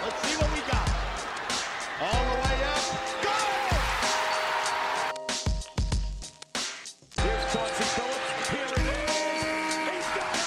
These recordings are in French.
Let's see what we got. All the way up. Goal! Here's. Here it is. It.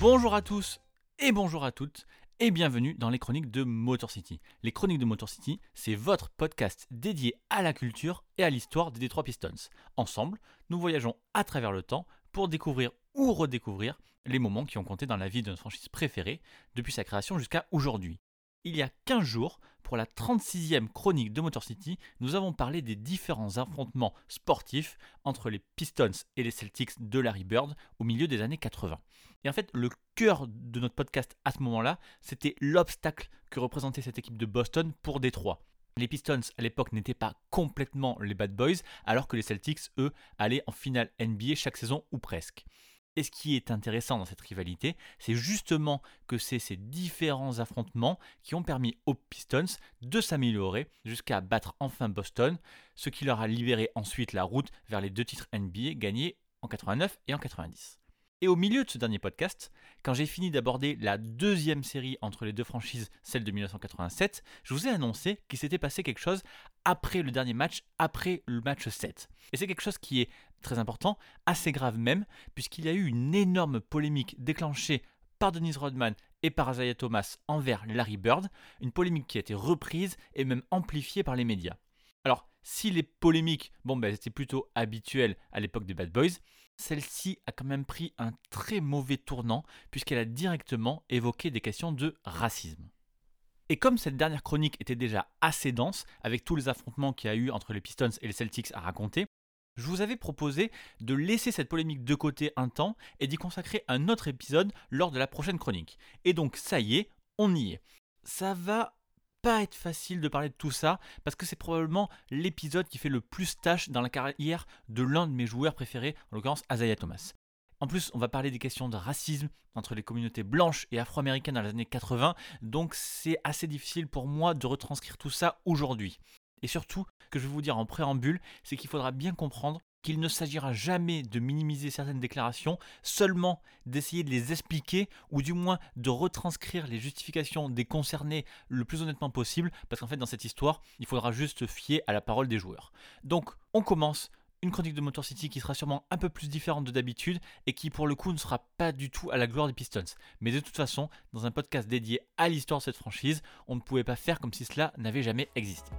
Bonjour à tous et bonjour à toutes et bienvenue dans les chroniques de Motor City. Les chroniques de Motor City, c'est votre podcast dédié à la culture et à l'histoire des Detroit Pistons. Ensemble, nous voyageons à travers le temps pour découvrir ou redécouvrir les moments qui ont compté dans la vie de notre franchise préférée depuis sa création jusqu'à aujourd'hui. Il y a 15 jours, pour la 36e chronique de Motor City, nous avons parlé des différents affrontements sportifs entre les Pistons et les Celtics de Larry Bird au milieu des années 80. Et en fait, le cœur de notre podcast à ce moment-là, c'était l'obstacle que représentait cette équipe de Boston pour Détroit. Les Pistons à l'époque n'étaient pas complètement les bad boys, alors que les Celtics, eux, allaient en finale NBA chaque saison ou presque. Et ce qui est intéressant dans cette rivalité, c'est justement que c'est ces différents affrontements qui ont permis aux Pistons de s'améliorer jusqu'à battre enfin Boston, ce qui leur a libéré ensuite la route vers les deux titres NBA gagnés en 89 et en 90. Et au milieu de ce dernier podcast, quand j'ai fini d'aborder la deuxième série entre les deux franchises, celle de 1987, je vous ai annoncé qu'il s'était passé quelque chose après le dernier match, après le match 7. Et c'est quelque chose qui est très important, assez grave même, puisqu'il y a eu une énorme polémique déclenchée par Denise Rodman et par Isaiah Thomas envers Larry Bird, une polémique qui a été reprise et même amplifiée par les médias. Alors, si les polémiques, bon ben c'était plutôt habituel à l'époque des Bad Boys, celle-ci a quand même pris un très mauvais tournant puisqu'elle a directement évoqué des questions de racisme. Et comme cette dernière chronique était déjà assez dense, avec tous les affrontements qu'il y a eu entre les Pistons et les Celtics à raconter, je vous avais proposé de laisser cette polémique de côté un temps et d'y consacrer un autre épisode lors de la prochaine chronique. Et donc ça y est, on y est. Ça va pas être facile de parler de tout ça parce que c'est probablement l'épisode qui fait le plus tâche dans la carrière de l'un de mes joueurs préférés, en l'occurrence Isaiah Thomas. En plus, on va parler des questions de racisme entre les communautés blanches et afro-américaines dans les années 80, donc c'est assez difficile pour moi de retranscrire tout ça aujourd'hui. Et surtout, ce que je vais vous dire en préambule, c'est qu'il faudra bien comprendre qu'il ne s'agira jamais de minimiser certaines déclarations, seulement d'essayer de les expliquer ou du moins de retranscrire les justifications des concernés le plus honnêtement possible, parce qu'en fait dans cette histoire, il faudra juste fier à la parole des joueurs. Donc on commence une chronique de Motor City qui sera sûrement un peu plus différente de d'habitude et qui pour le coup ne sera pas du tout à la gloire des Pistons. Mais de toute façon, dans un podcast dédié à l'histoire de cette franchise, on ne pouvait pas faire comme si cela n'avait jamais existé.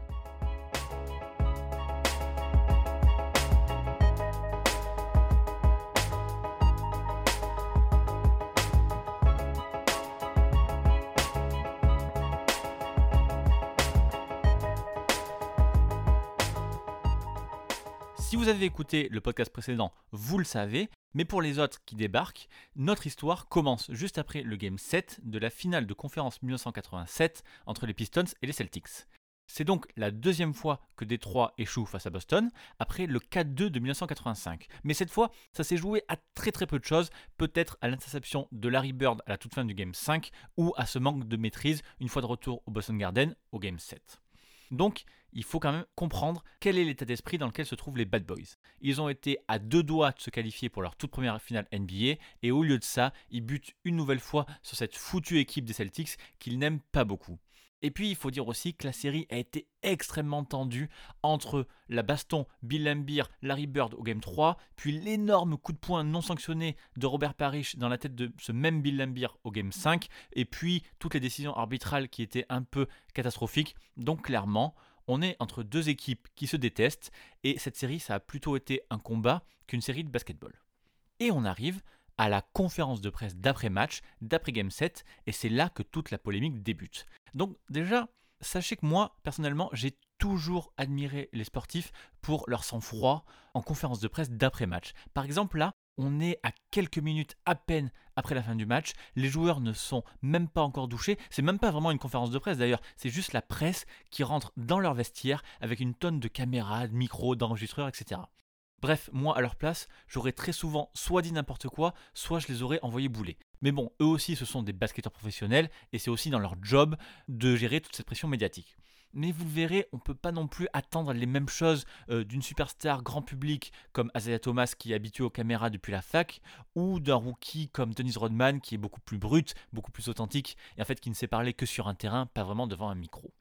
Vous avez écouté le podcast précédent, vous le savez, mais pour les autres qui débarquent, notre histoire commence juste après le Game 7 de la finale de conférence 1987 entre les Pistons et les Celtics. C'est donc la deuxième fois que Détroit échoue face à Boston, après le 4-2 de 1985. Mais cette fois, ça s'est joué à très très peu de choses, peut-être à l'interception de Larry Bird à la toute fin du Game 5, ou à ce manque de maîtrise une fois de retour au Boston Garden au Game 7. Donc, il faut quand même comprendre quel est l'état d'esprit dans lequel se trouvent les Bad Boys. Ils ont été à deux doigts de se qualifier pour leur toute première finale NBA, et au lieu de ça, ils butent une nouvelle fois sur cette foutue équipe des Celtics qu'ils n'aiment pas beaucoup. Et puis, il faut dire aussi que la série a été extrêmement tendue entre la baston Bill Laimbeer, Larry Bird au Game 3, puis l'énorme coup de poing non sanctionné de Robert Parrish dans la tête de ce même Bill Laimbeer au Game 5, et puis toutes les décisions arbitrales qui étaient un peu catastrophiques. Donc clairement, on est entre deux équipes qui se détestent, et cette série, ça a plutôt été un combat qu'une série de basketball. Et on arrive à la conférence de presse d'après-match, d'après-game 7, et c'est là que toute la polémique débute. Donc déjà, sachez que moi, personnellement, j'ai toujours admiré les sportifs pour leur sang-froid en conférence de presse d'après-match. Par exemple, là, on est à quelques minutes à peine après la fin du match, les joueurs ne sont même pas encore douchés, c'est même pas vraiment une conférence de presse d'ailleurs, c'est juste la presse qui rentre dans leur vestiaire avec une tonne de caméras, de micros, d'enregistreurs, etc. Bref, moi à leur place, j'aurais très souvent soit dit n'importe quoi, soit je les aurais envoyés bouler. Mais bon, eux aussi ce sont des basketteurs professionnels et c'est aussi dans leur job de gérer toute cette pression médiatique. Mais vous le verrez, on ne peut pas non plus attendre les mêmes choses euh, d'une superstar grand public comme Isaiah Thomas qui est habitué aux caméras depuis la fac, ou d'un rookie comme Dennis Rodman qui est beaucoup plus brut, beaucoup plus authentique, et en fait qui ne sait parler que sur un terrain, pas vraiment devant un micro.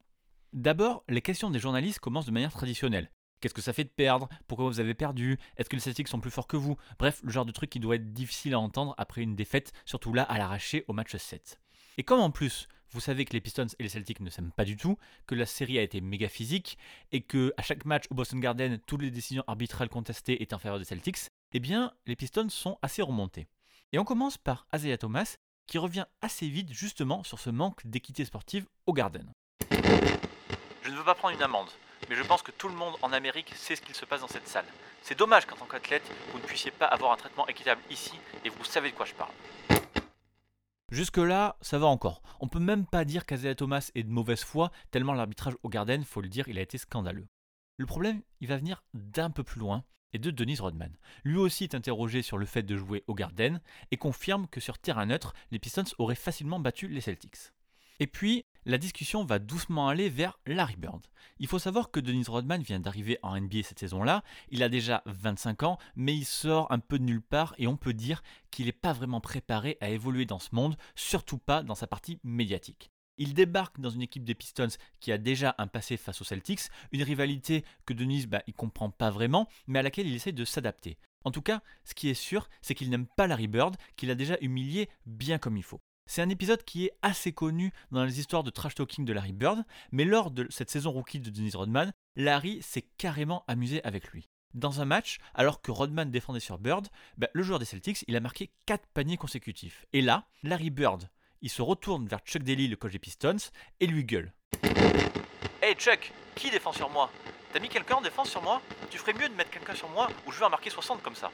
D'abord, les questions des journalistes commencent de manière traditionnelle. Qu'est-ce que ça fait de perdre? Pourquoi vous avez perdu? Est-ce que les Celtics sont plus forts que vous? Bref, le genre de truc qui doit être difficile à entendre après une défaite, surtout là à l'arraché au match 7. Et comme en plus, vous savez que les Pistons et les Celtics ne s'aiment pas du tout, que la série a été méga physique, et que à chaque match au Boston Garden, toutes les décisions arbitrales contestées étaient en faveur des Celtics, eh bien, les Pistons sont assez remontés. Et on commence par Isaiah Thomas, qui revient assez vite justement sur ce manque d'équité sportive au Garden. Je ne veux pas prendre une amende, mais je pense que tout le monde en Amérique sait ce qu'il se passe dans cette salle. C'est dommage qu'en tant qu'athlète, vous ne puissiez pas avoir un traitement équitable ici, et vous savez de quoi je parle. Jusque-là, ça va encore. On peut même pas dire qu'Azea Thomas est de mauvaise foi, tellement l'arbitrage au Garden, faut le dire, il a été scandaleux. Le problème, il va venir d'un peu plus loin, et de Denise Rodman. Lui aussi est interrogé sur le fait de jouer au Garden, et confirme que sur terrain neutre, les Pistons auraient facilement battu les Celtics. Et puis, la discussion va doucement aller vers Larry Bird. Il faut savoir que Dennis Rodman vient d'arriver en NBA cette saison-là, il a déjà 25 ans, mais il sort un peu de nulle part et on peut dire qu'il n'est pas vraiment préparé à évoluer dans ce monde, surtout pas dans sa partie médiatique. Il débarque dans une équipe des Pistons qui a déjà un passé face aux Celtics, une rivalité que Dennis bah, comprend pas vraiment, mais à laquelle il essaie de s'adapter. En tout cas, ce qui est sûr, c'est qu'il n'aime pas Larry Bird, qu'il a déjà humilié bien comme il faut. C'est un épisode qui est assez connu dans les histoires de trash talking de Larry Bird, mais lors de cette saison rookie de Dennis Rodman, Larry s'est carrément amusé avec lui. Dans un match, alors que Rodman défendait sur Bird, bah, le joueur des Celtics, il a marqué 4 paniers consécutifs. Et là, Larry Bird, il se retourne vers Chuck Daly, le coach des Pistons, et lui gueule. Hey Chuck, qui défend sur moi? T'as mis quelqu'un en défense sur moi? Tu ferais mieux de mettre quelqu'un sur moi ou je veux en marquer 60 comme ça?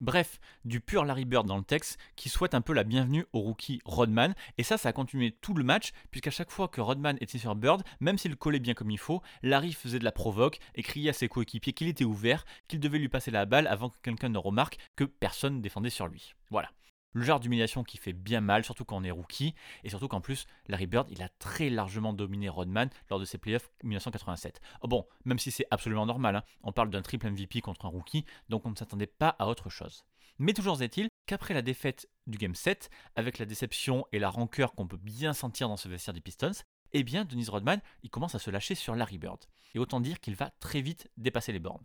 Bref, du pur Larry Bird dans le texte qui souhaite un peu la bienvenue au rookie Rodman. Et ça, ça a continué tout le match, puisqu'à chaque fois que Rodman était sur Bird, même s'il collait bien comme il faut, Larry faisait de la provoque et criait à ses coéquipiers qu'il était ouvert, qu'il devait lui passer la balle avant que quelqu'un ne remarque que personne défendait sur lui. Voilà. Le genre d'humiliation qui fait bien mal, surtout quand on est rookie, et surtout qu'en plus, Larry Bird, il a très largement dominé Rodman lors de ses playoffs 1987. Oh bon, même si c'est absolument normal, hein, on parle d'un triple MVP contre un rookie, donc on ne s'attendait pas à autre chose. Mais toujours est-il qu'après la défaite du Game 7, avec la déception et la rancœur qu'on peut bien sentir dans ce vestiaire des Pistons, eh bien, Dennis Rodman, il commence à se lâcher sur Larry Bird. Et autant dire qu'il va très vite dépasser les bornes.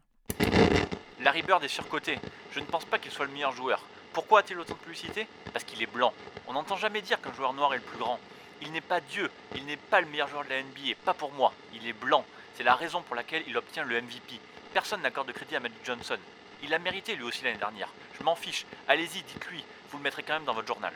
Larry Bird est surcoté. Je ne pense pas qu'il soit le meilleur joueur. Pourquoi a-t-il autant de publicité? Parce qu'il est blanc. On n'entend jamais dire qu'un joueur noir est le plus grand. Il n'est pas Dieu, il n'est pas le meilleur joueur de la NBA, pas pour moi. Il est blanc. C'est la raison pour laquelle il obtient le MVP. Personne n'accorde de crédit à Magic Johnson. Il l'a mérité lui aussi l'année dernière. Je m'en fiche. Allez-y, dites-lui. Vous le mettrez quand même dans votre journal.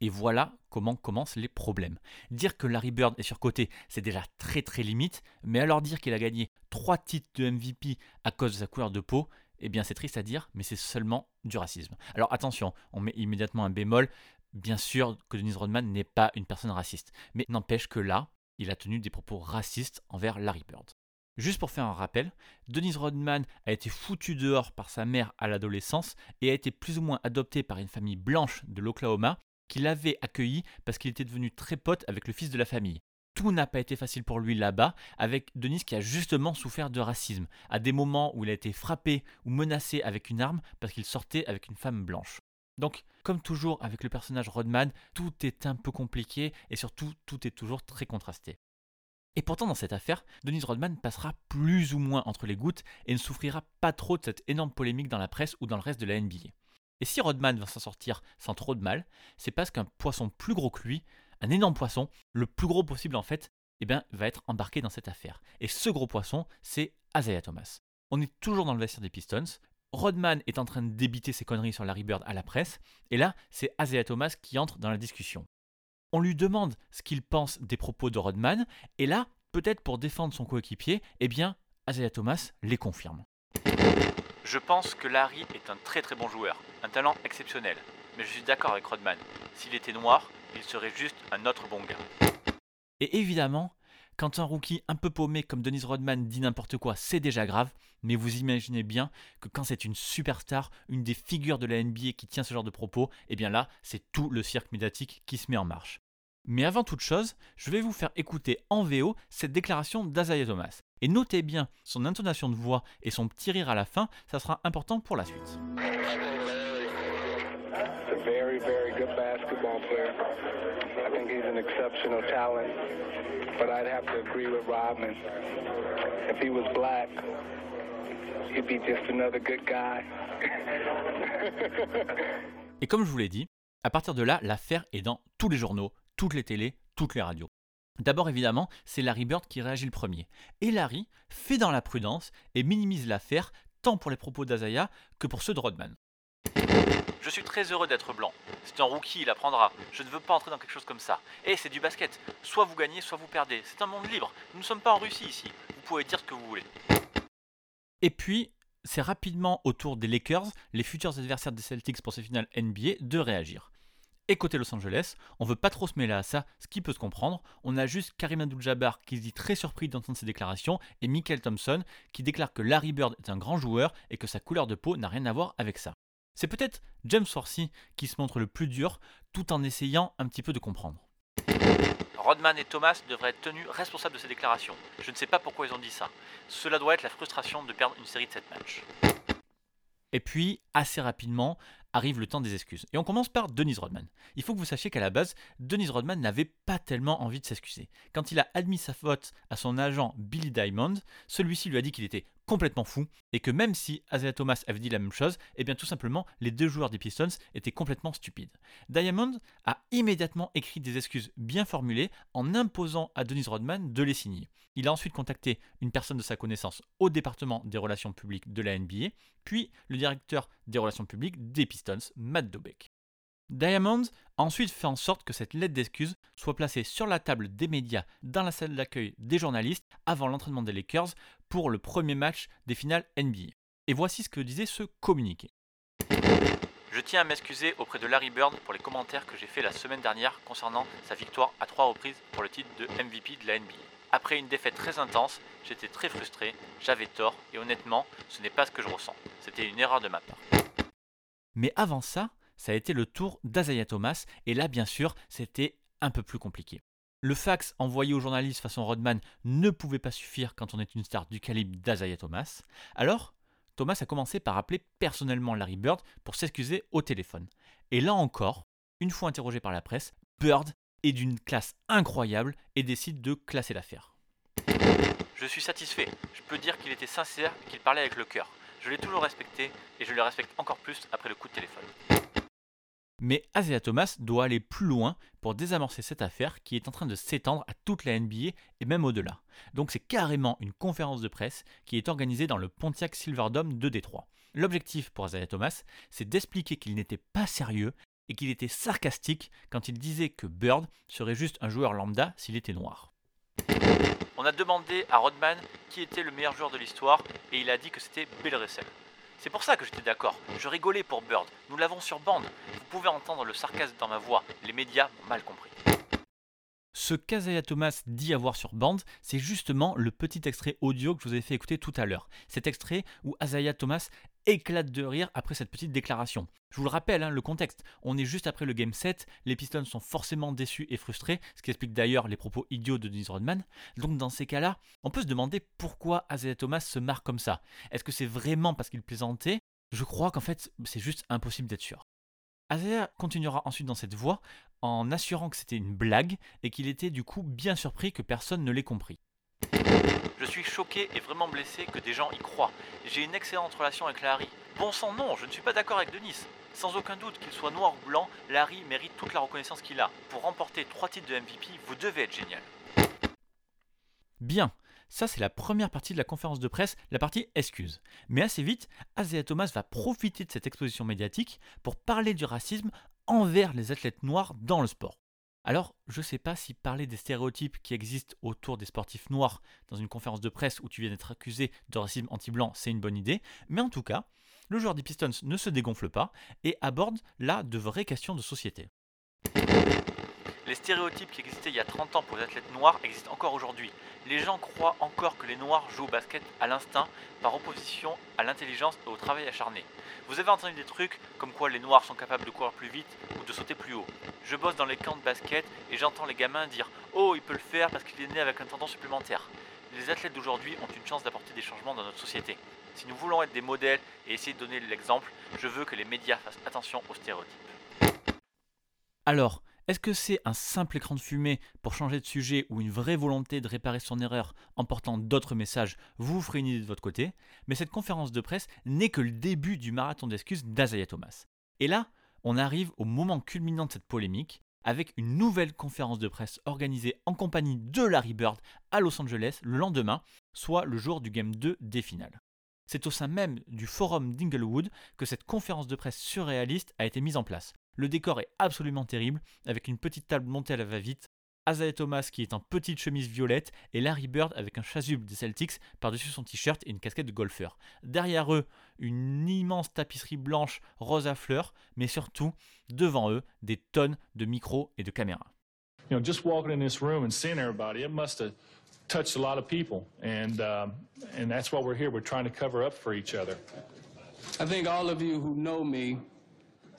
Et voilà comment commencent les problèmes. Dire que Larry Bird est surcoté, c'est déjà très très limite, mais alors dire qu'il a gagné 3 titres de MVP à cause de sa couleur de peau, eh bien c'est triste à dire, mais c'est seulement du racisme. Alors attention, on met immédiatement un bémol. Bien sûr que Dennis Rodman n'est pas une personne raciste, mais n'empêche que là, il a tenu des propos racistes envers Larry Bird. Juste pour faire un rappel, Dennis Rodman a été foutu dehors par sa mère à l'adolescence et a été plus ou moins adopté par une famille blanche de l'Oklahoma qui l'avait accueilli parce qu'il était devenu très pote avec le fils de la famille. Tout n'a pas été facile pour lui là-bas, avec Denis qui a justement souffert de racisme, à des moments où il a été frappé ou menacé avec une arme parce qu'il sortait avec une femme blanche. Donc, comme toujours avec le personnage Rodman, tout est un peu compliqué et surtout tout est toujours très contrasté. Et pourtant, dans cette affaire, Denise Rodman passera plus ou moins entre les gouttes et ne souffrira pas trop de cette énorme polémique dans la presse ou dans le reste de la NBA. Et si Rodman va s'en sortir sans trop de mal, c'est parce qu'un poisson plus gros que lui, un énorme poisson, le plus gros possible en fait, eh bien, va être embarqué dans cette affaire. Et ce gros poisson, c'est Isaiah Thomas. On est toujours dans le vestiaire des Pistons. Rodman est en train de débiter ses conneries sur Larry Bird à la presse, et là, c'est Isaiah Thomas qui entre dans la discussion. On lui demande ce qu'il pense des propos de Rodman, et là, peut-être pour défendre son coéquipier, eh bien, Isaiah Thomas les confirme. Je pense que Larry est un très très bon joueur, un talent exceptionnel. Je suis d'accord avec Rodman. S'il était noir, il serait juste un autre bon gars. Et évidemment, Quand un rookie un peu paumé comme Dennis Rodman dit n'importe quoi, c'est déjà grave, mais vous imaginez bien que quand c'est une superstar, une des figures de la NBA qui tient ce genre de propos, eh bien là, c'est tout le cirque médiatique qui se met en marche. Mais avant toute chose, je vais vous faire écouter en VO cette déclaration d'Azaya Thomas. Et notez bien son intonation de voix et son petit rire à la fin, ça sera important pour la suite. Very, very good basketball player. I think he's an exceptional talent. But I'd have to agree with Rodman. If he was black, he'd be just another good guy. Et comme je vous l'ai dit, à partir de là, l'affaire est dans tous les journaux, toutes les télés, toutes les radios. D'abord, évidemment, c'est Larry Bird qui réagit le premier. Et Larry fait dans la prudence et minimise l'affaire tant pour les propos d'Azaya que pour ceux de Rodman. Je suis très heureux d'être blanc. C'est un rookie, il apprendra. Je ne veux pas entrer dans quelque chose comme ça. Et c'est du basket. Soit vous gagnez, soit vous perdez. C'est un monde libre. Nous ne sommes pas en Russie ici. Vous pouvez dire ce que vous voulez. Et puis, c'est rapidement au tour des Lakers, les futurs adversaires des Celtics pour ces finales NBA, de réagir. Et côté Los Angeles, on veut pas trop se mêler à ça, ce qui peut se comprendre. On a juste Karim Abdul-Jabbar qui se dit très surpris d'entendre ces déclarations et Michael Thompson qui déclare que Larry Bird est un grand joueur et que sa couleur de peau n'a rien à voir avec ça. C'est peut-être James Forsey qui se montre le plus dur tout en essayant un petit peu de comprendre. Rodman et Thomas devraient être tenus responsables de ces déclarations. Je ne sais pas pourquoi ils ont dit ça. Cela doit être la frustration de perdre une série de 7 matchs. Et puis, assez rapidement, arrive le temps des excuses. Et on commence par Dennis Rodman. Il faut que vous sachiez qu'à la base, Dennis Rodman n'avait pas tellement envie de s'excuser. Quand il a admis sa faute à son agent Billy Diamond, celui-ci lui a dit qu'il était complètement fou et que même si Isaiah Thomas avait dit la même chose, eh bien tout simplement les deux joueurs des Pistons étaient complètement stupides. Diamond a immédiatement écrit des excuses bien formulées en imposant à Dennis Rodman de les signer. Il a ensuite contacté une personne de sa connaissance au département des relations publiques de la NBA, puis le directeur des relations publiques des Pistons, Matt Dobeck. Diamond a ensuite fait en sorte que cette lettre d'excuse soit placée sur la table des médias dans la salle d'accueil des journalistes avant l'entraînement des Lakers pour le premier match des finales NBA. Et voici ce que disait ce communiqué. Je tiens à m'excuser auprès de Larry Bird pour les commentaires que j'ai faits la semaine dernière concernant sa victoire à trois reprises pour le titre de MVP de la NBA. Après une défaite très intense, j'étais très frustré, j'avais tort et honnêtement, ce n'est pas ce que je ressens. C'était une erreur de ma part. Mais avant ça, ça a été le tour d'Azaya Thomas, et là, bien sûr, c'était un peu plus compliqué. Le fax envoyé aux journalistes façon Rodman ne pouvait pas suffire quand on est une star du calibre d'Azaya Thomas. Alors, Thomas a commencé par appeler personnellement Larry Bird pour s'excuser au téléphone. Et là encore, une fois interrogé par la presse, Bird est d'une classe incroyable et décide de classer l'affaire. Je suis satisfait. Je peux dire qu'il était sincère et qu'il parlait avec le cœur. Je l'ai toujours respecté et je le respecte encore plus après le coup de téléphone. Mais Isaiah Thomas doit aller plus loin pour désamorcer cette affaire qui est en train de s'étendre à toute la NBA et même au-delà. Donc c'est carrément une conférence de presse qui est organisée dans le Pontiac Silverdome de Détroit. L'objectif pour Isaiah Thomas, c'est d'expliquer qu'il n'était pas sérieux et qu'il était sarcastique quand il disait que Bird serait juste un joueur lambda s'il était noir. On a demandé à Rodman qui était le meilleur joueur de l'histoire et il a dit que c'était Bill Russell. C'est pour ça que j'étais d'accord. Je rigolais pour Bird. Nous l'avons sur bande. Vous pouvez entendre le sarcasme dans ma voix. Les médias m'ont mal compris. Ce qu'Azaya Thomas dit avoir sur bande, c'est justement le petit extrait audio que je vous ai fait écouter tout à l'heure. Cet extrait où Azaya Thomas éclate de rire après cette petite déclaration. Je vous le rappelle, hein, le contexte. On est juste après le game 7, les Pistons sont forcément déçus et frustrés, ce qui explique d'ailleurs les propos idiots de Dennis Rodman. Donc dans ces cas-là, on peut se demander pourquoi Isaiah Thomas se marre comme ça. Est-ce que c'est vraiment parce qu'il plaisantait? Je crois qu'en fait, c'est juste impossible d'être sûr. Isaiah continuera ensuite dans cette voie en assurant que c'était une blague et qu'il était du coup bien surpris que personne ne l'ait compris. Je suis choqué et vraiment blessé que des gens y croient. J'ai une excellente relation avec Larry. Bon sang non, je ne suis pas d'accord avec Denis. Sans aucun doute qu'il soit noir ou blanc, Larry mérite toute la reconnaissance qu'il a. Pour remporter trois titres de MVP, vous devez être génial. Bien, ça c'est la première partie de la conférence de presse, la partie excuse. Mais assez vite, Isaiah Thomas va profiter de cette exposition médiatique pour parler du racisme envers les athlètes noirs dans le sport. Alors, je ne sais pas si parler des stéréotypes qui existent autour des sportifs noirs dans une conférence de presse où tu viens d'être accusé de racisme anti-blanc, c'est une bonne idée, mais en tout cas, le joueur des Pistons ne se dégonfle pas et aborde là de vraies questions de société. Les stéréotypes qui existaient il y a 30 ans pour les athlètes noirs existent encore aujourd'hui. Les gens croient encore que les noirs jouent au basket à l'instinct par opposition à l'intelligence et au travail acharné. Vous avez entendu des trucs comme quoi les noirs sont capables de courir plus vite ou de sauter plus haut. Je bosse dans les camps de basket et j'entends les gamins dire Oh, il peut le faire parce qu'il est né avec un tendon supplémentaire. Les athlètes d'aujourd'hui ont une chance d'apporter des changements dans notre société. Si nous voulons être des modèles et essayer de donner l'exemple, je veux que les médias fassent attention aux stéréotypes. Alors, est-ce que c'est un simple écran de fumée pour changer de sujet ou une vraie volonté de réparer son erreur en portant d'autres messages Vous vous ferez une idée de votre côté. Mais cette conférence de presse n'est que le début du marathon d'excuses d'Azaya Thomas. Et là, on arrive au moment culminant de cette polémique avec une nouvelle conférence de presse organisée en compagnie de Larry Bird à Los Angeles le lendemain, soit le jour du Game 2 des finales. C'est au sein même du forum d'Inglewood que cette conférence de presse surréaliste a été mise en place. Le décor est absolument terrible, avec une petite table montée à la va-vite, Isaiah Thomas qui est en petite chemise violette et Larry Bird avec un chasuble des Celtics par-dessus son t-shirt et une casquette de golfeur. Derrière eux, une immense tapisserie blanche rose à fleurs, mais surtout, devant eux, des tonnes de micros et de caméras. you know, just walking in this room and seeing everybody, it must have touched a lot of people, and um, and that's why we're here. We're trying to cover up for each other. I think all of you who know me,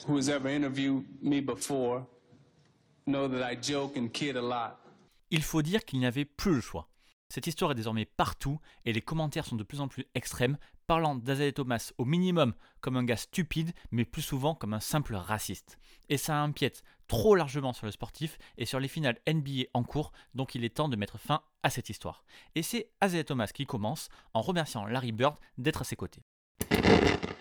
who has ever interviewed me before, know that I joke and kid a lot. Il faut dire qu'il n'y avait plus le choix. Cette histoire est désormais partout et les commentaires sont de plus en plus extrêmes, parlant d'Azalea Thomas au minimum comme un gars stupide, mais plus souvent comme un simple raciste. Et ça empiète trop largement sur le sportif et sur les finales NBA en cours, donc il est temps de mettre fin à cette histoire. Et c'est Azalea Thomas qui commence en remerciant Larry Bird d'être à ses côtés.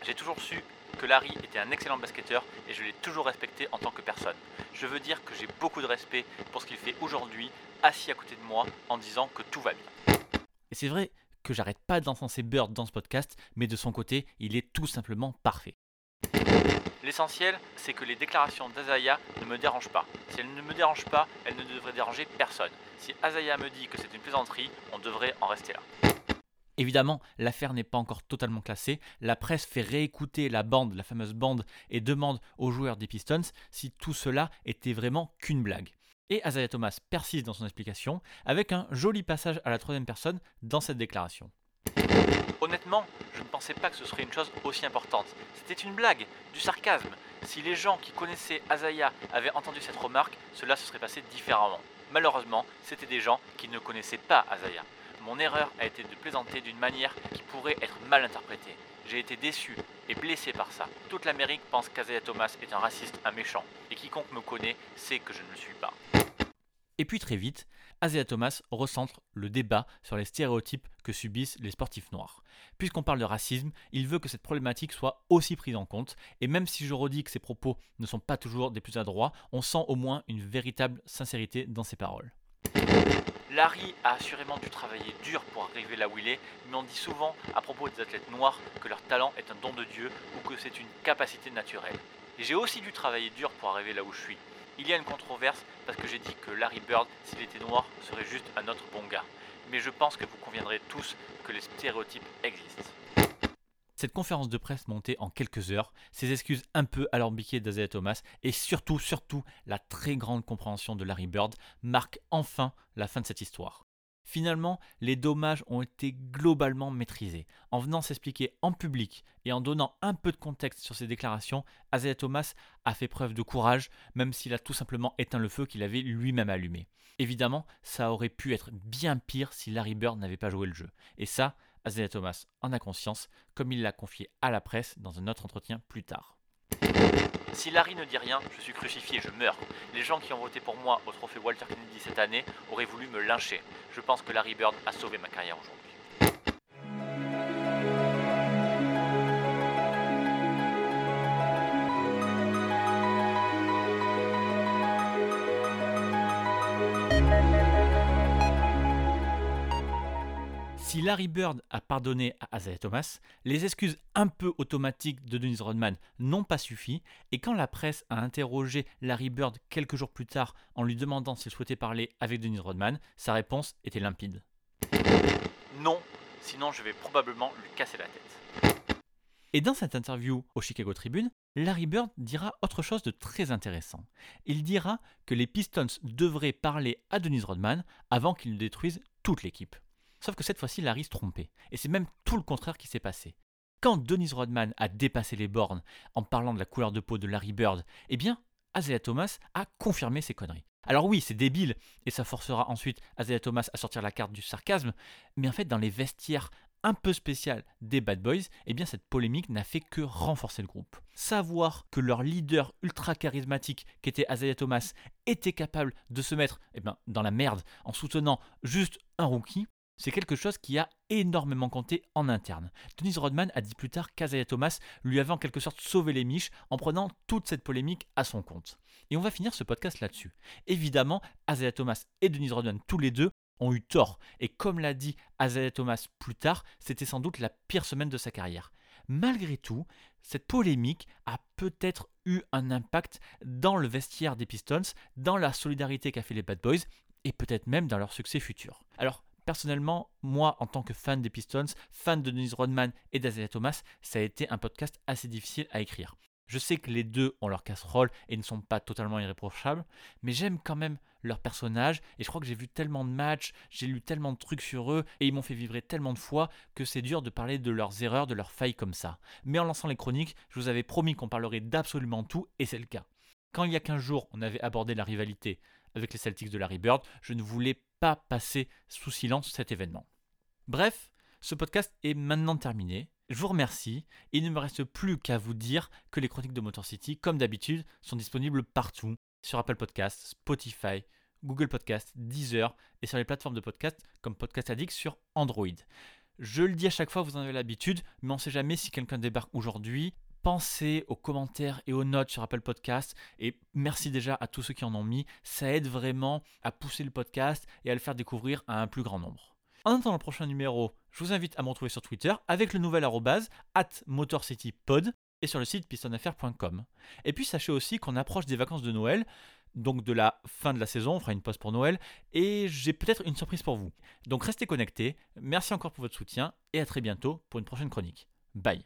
J'ai toujours su que Larry était un excellent basketteur et je l'ai toujours respecté en tant que personne. Je veux dire que j'ai beaucoup de respect pour ce qu'il fait aujourd'hui, assis à côté de moi, en disant que tout va bien. Et c'est vrai que j'arrête pas d'encenser Bird dans ce podcast, mais de son côté, il est tout simplement parfait. L'essentiel, c'est que les déclarations d'Azaya ne me dérangent pas. Si elles ne me dérangent pas, elles ne devraient déranger personne. Si Azaya me dit que c'est une plaisanterie, on devrait en rester là. Évidemment, l'affaire n'est pas encore totalement classée. La presse fait réécouter la bande, la fameuse bande, et demande aux joueurs des Pistons si tout cela était vraiment qu'une blague. Et Azaya Thomas persiste dans son explication avec un joli passage à la troisième personne dans cette déclaration. Honnêtement, je ne pensais pas que ce serait une chose aussi importante. C'était une blague, du sarcasme. Si les gens qui connaissaient Azaya avaient entendu cette remarque, cela se serait passé différemment. Malheureusement, c'était des gens qui ne connaissaient pas Azaya. Mon erreur a été de plaisanter d'une manière qui pourrait être mal interprétée. J'ai été déçu et blessé par ça. Toute l'Amérique pense qu'Azaya Thomas est un raciste, un méchant. Et quiconque me connaît sait que je ne le suis pas. Et puis très vite, Azea Thomas recentre le débat sur les stéréotypes que subissent les sportifs noirs. Puisqu'on parle de racisme, il veut que cette problématique soit aussi prise en compte, et même si je redis que ses propos ne sont pas toujours des plus adroits, on sent au moins une véritable sincérité dans ses paroles. Larry a assurément dû travailler dur pour arriver là où il est, mais on dit souvent à propos des athlètes noirs que leur talent est un don de Dieu ou que c'est une capacité naturelle. J'ai aussi dû travailler dur pour arriver là où je suis. Il y a une controverse parce que j'ai dit que Larry Bird, s'il était noir, serait juste un autre bon gars. Mais je pense que vous conviendrez tous que les stéréotypes existent. Cette conférence de presse montée en quelques heures, ces excuses un peu alambiquées d'Azea Thomas et surtout, surtout, la très grande compréhension de Larry Bird marquent enfin la fin de cette histoire. Finalement, les dommages ont été globalement maîtrisés. En venant s'expliquer en public et en donnant un peu de contexte sur ses déclarations, Azea Thomas a fait preuve de courage, même s'il a tout simplement éteint le feu qu'il avait lui-même allumé. Évidemment, ça aurait pu être bien pire si Larry Bird n'avait pas joué le jeu. Et ça, Azea Thomas en a conscience, comme il l'a confié à la presse dans un autre entretien plus tard. Si Larry ne dit rien, je suis crucifié, je meurs. Les gens qui ont voté pour moi au trophée Walter Kennedy cette année auraient voulu me lyncher. Je pense que Larry Bird a sauvé ma carrière aujourd'hui. Si Larry Bird a pardonné à Isaiah Thomas, les excuses un peu automatiques de Dennis Rodman n'ont pas suffi, et quand la presse a interrogé Larry Bird quelques jours plus tard en lui demandant s'il souhaitait parler avec Dennis Rodman, sa réponse était limpide. Non, sinon je vais probablement lui casser la tête. Et dans cette interview au Chicago Tribune, Larry Bird dira autre chose de très intéressant. Il dira que les Pistons devraient parler à Dennis Rodman avant qu'il ne détruise toute l'équipe. Sauf que cette fois-ci, Larry se trompait. Et c'est même tout le contraire qui s'est passé. Quand Dennis Rodman a dépassé les bornes en parlant de la couleur de peau de Larry Bird, eh bien, Isaiah Thomas a confirmé ses conneries. Alors oui, c'est débile, et ça forcera ensuite Isaiah Thomas à sortir la carte du sarcasme, mais en fait, dans les vestiaires un peu spécial des Bad Boys, eh bien cette polémique n'a fait que renforcer le groupe. Savoir que leur leader ultra charismatique, qui était Thomas, était capable de se mettre eh bien, dans la merde en soutenant juste un rookie, c'est quelque chose qui a énormément compté en interne. Dennis Rodman a dit plus tard qu'Azaya Thomas lui avait en quelque sorte sauvé les miches en prenant toute cette polémique à son compte. Et on va finir ce podcast là-dessus. Évidemment, Azaya Thomas et Dennis Rodman, tous les deux, ont eu tort. Et comme l'a dit Azaya Thomas plus tard, c'était sans doute la pire semaine de sa carrière. Malgré tout, cette polémique a peut-être eu un impact dans le vestiaire des Pistons, dans la solidarité qu'a fait les Bad Boys, et peut-être même dans leur succès futur. Alors, personnellement, moi, en tant que fan des Pistons, fan de Dennis Rodman et d'Azalea Thomas, ça a été un podcast assez difficile à écrire. Je sais que les deux ont leur casserole et ne sont pas totalement irréprochables, mais j'aime quand même leurs personnages et je crois que j'ai vu tellement de matchs, j'ai lu tellement de trucs sur eux et ils m'ont fait vibrer tellement de fois que c'est dur de parler de leurs erreurs, de leurs failles comme ça. Mais en lançant les chroniques, je vous avais promis qu'on parlerait d'absolument tout et c'est le cas. Quand il y a 15 jours, on avait abordé la rivalité avec les Celtics de Larry Bird, je ne voulais pas passer sous silence cet événement. Bref, ce podcast est maintenant terminé. Je vous remercie. Il ne me reste plus qu'à vous dire que les chroniques de Motor City, comme d'habitude, sont disponibles partout sur Apple Podcasts, Spotify, Google Podcasts, Deezer et sur les plateformes de podcast comme Podcast Addict sur Android. Je le dis à chaque fois, vous en avez l'habitude, mais on ne sait jamais si quelqu'un débarque aujourd'hui pensez aux commentaires et aux notes sur Apple Podcast. Et merci déjà à tous ceux qui en ont mis. Ça aide vraiment à pousser le podcast et à le faire découvrir à un plus grand nombre. En attendant le prochain numéro, je vous invite à me retrouver sur Twitter avec le nouvel arrobase at MotorCityPod et sur le site pistonaffaires.com. Et puis sachez aussi qu'on approche des vacances de Noël, donc de la fin de la saison, on fera une pause pour Noël, et j'ai peut-être une surprise pour vous. Donc restez connectés, merci encore pour votre soutien, et à très bientôt pour une prochaine chronique. Bye